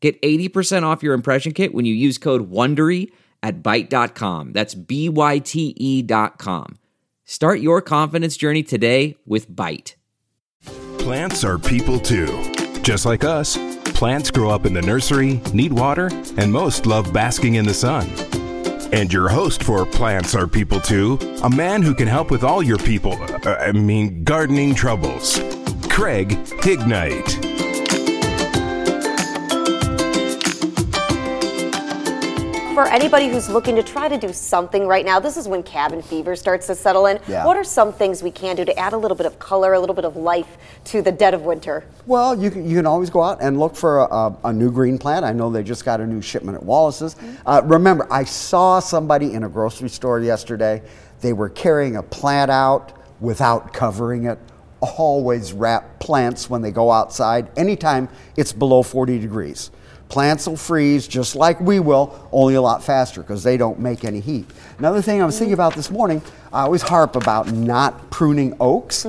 Get 80% off your impression kit when you use code WONDERY at Byte.com. That's B-Y-T-E dot com. Start your confidence journey today with Byte. Plants are people too. Just like us, plants grow up in the nursery, need water, and most love basking in the sun. And your host for Plants Are People Too, a man who can help with all your people, uh, I mean, gardening troubles, Craig Hignight. For anybody who's looking to try to do something right now, this is when cabin fever starts to settle in. Yeah. What are some things we can do to add a little bit of color, a little bit of life to the dead of winter? Well, you can, you can always go out and look for a, a new green plant. I know they just got a new shipment at Wallace's. Uh, remember, I saw somebody in a grocery store yesterday. They were carrying a plant out without covering it. Always wrap plants when they go outside, anytime it's below 40 degrees. Plants will freeze just like we will, only a lot faster because they don't make any heat. Another thing I was thinking about this morning, I always harp about not pruning oaks.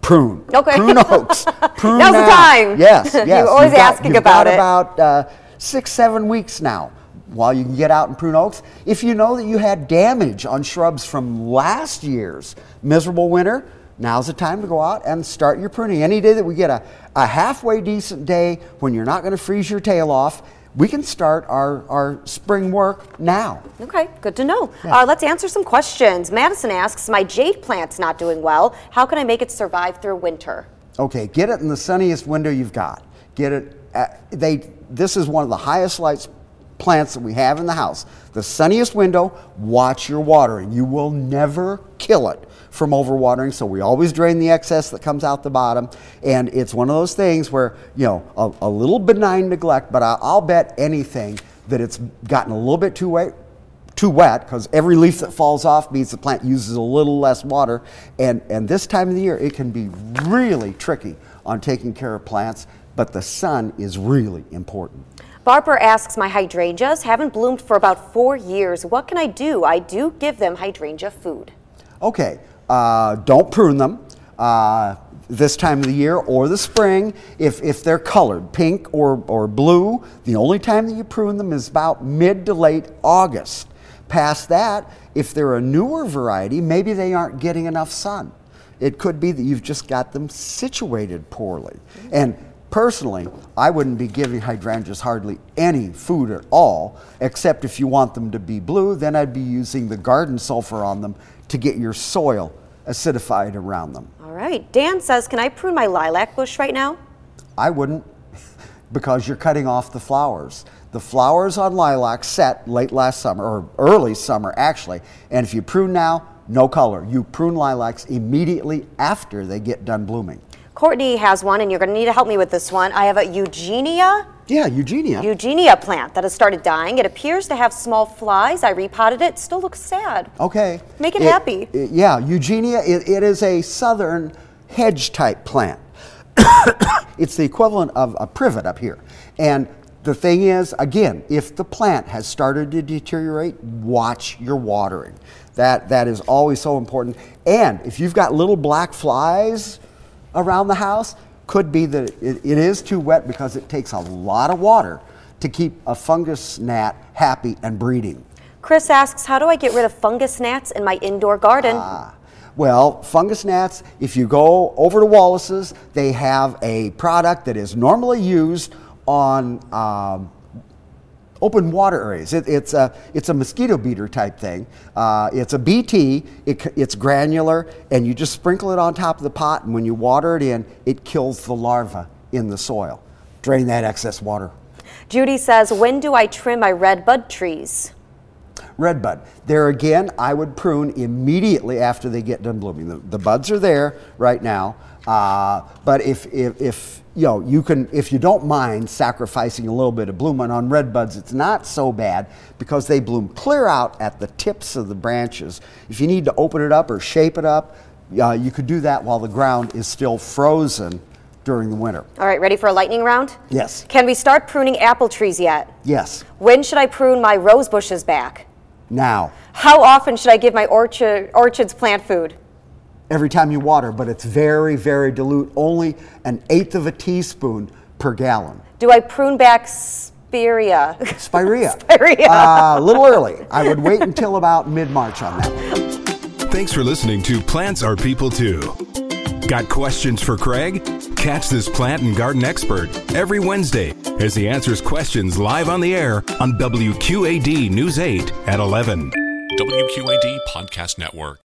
Prune. Okay. Prune oaks. Prune Now's the time. Yes, yes. You're always got- asking about it. about uh, six, seven weeks now while you can get out and prune oaks. If you know that you had damage on shrubs from last year's miserable winter, now's the time to go out and start your pruning. Any day that we get a, a halfway decent day when you're not going to freeze your tail off, we can start our, our spring work now. Okay, good to know. Uh, let's answer some questions. Madison asks, My jade plant's not doing well. How can I make it survive through winter? Okay, get it in the sunniest window you've got. Get it. At, they. This is one of the highest lights plants that we have in the house. The sunniest window. Watch your watering. You will never kill it from overwatering. So we always drain the excess that comes out the bottom. And it's one of those things where you know a, a little benign neglect, but I, I'll bet anything that it's gotten a little bit too wet too wet because every leaf that falls off means the plant uses a little less water. And, and this time of the year, it can be really tricky on taking care of plants, but the sun is really important. Barbara asks, My hydrangeas haven't bloomed for about four years. What can I do? I do give them hydrangea food. Okay, uh, don't prune them. Uh, this time of the year or the spring, if, if they're colored, pink or, or blue, the only time that you prune them is about mid to late August. Past that, if they're a newer variety, maybe they aren't getting enough sun. It could be that you've just got them situated poorly. And personally, I wouldn't be giving hydrangeas hardly any food at all, except if you want them to be blue, then I'd be using the garden sulfur on them to get your soil acidified around them. All right. Dan says, Can I prune my lilac bush right now? I wouldn't because you're cutting off the flowers. The flowers on lilac set late last summer or early summer actually, and if you prune now, no color. You prune lilacs immediately after they get done blooming. Courtney has one, and you're going to need to help me with this one. I have a Eugenia. Yeah, Eugenia. Eugenia plant that has started dying. It appears to have small flies. I repotted it. Still looks sad. Okay. Make it happy. it- yeah, Eugenia, it, it is a southern hedge type plant. it's the equivalent of a privet up here. And the thing is, again, if the plant has started to deteriorate, watch your watering. That, that is always so important. And if you've got little black flies around the house, could be that it, it is too wet because it takes a lot of water to keep a fungus gnat happy and breeding. Chris asks, How do I get rid of fungus gnats in my indoor garden? Ah. Well, fungus gnats, if you go over to Wallace's, they have a product that is normally used on um, open water areas. It, it's, a, it's a mosquito beater type thing. Uh, it's a BT, it, it's granular, and you just sprinkle it on top of the pot, and when you water it in, it kills the larva in the soil. Drain that excess water. Judy says, When do I trim my red bud trees? Redbud. There again, I would prune immediately after they get done blooming. The, the buds are there right now, uh, but if, if, if you know you can, if you don't mind sacrificing a little bit of bloom on red buds it's not so bad because they bloom clear out at the tips of the branches. If you need to open it up or shape it up, uh, you could do that while the ground is still frozen during the winter. All right, ready for a lightning round? Yes. Can we start pruning apple trees yet? Yes. When should I prune my rose bushes back? Now. How often should I give my orchard, orchids plant food? Every time you water, but it's very, very dilute, only an eighth of a teaspoon per gallon. Do I prune back spirea? Spirea. Spirea. Uh, a little early. I would wait until about mid March on that. Thanks for listening to Plants Are People Too. Got questions for Craig? Catch this plant and garden expert every Wednesday as he answers questions live on the air on WQAD News 8 at 11. WQAD Podcast Network.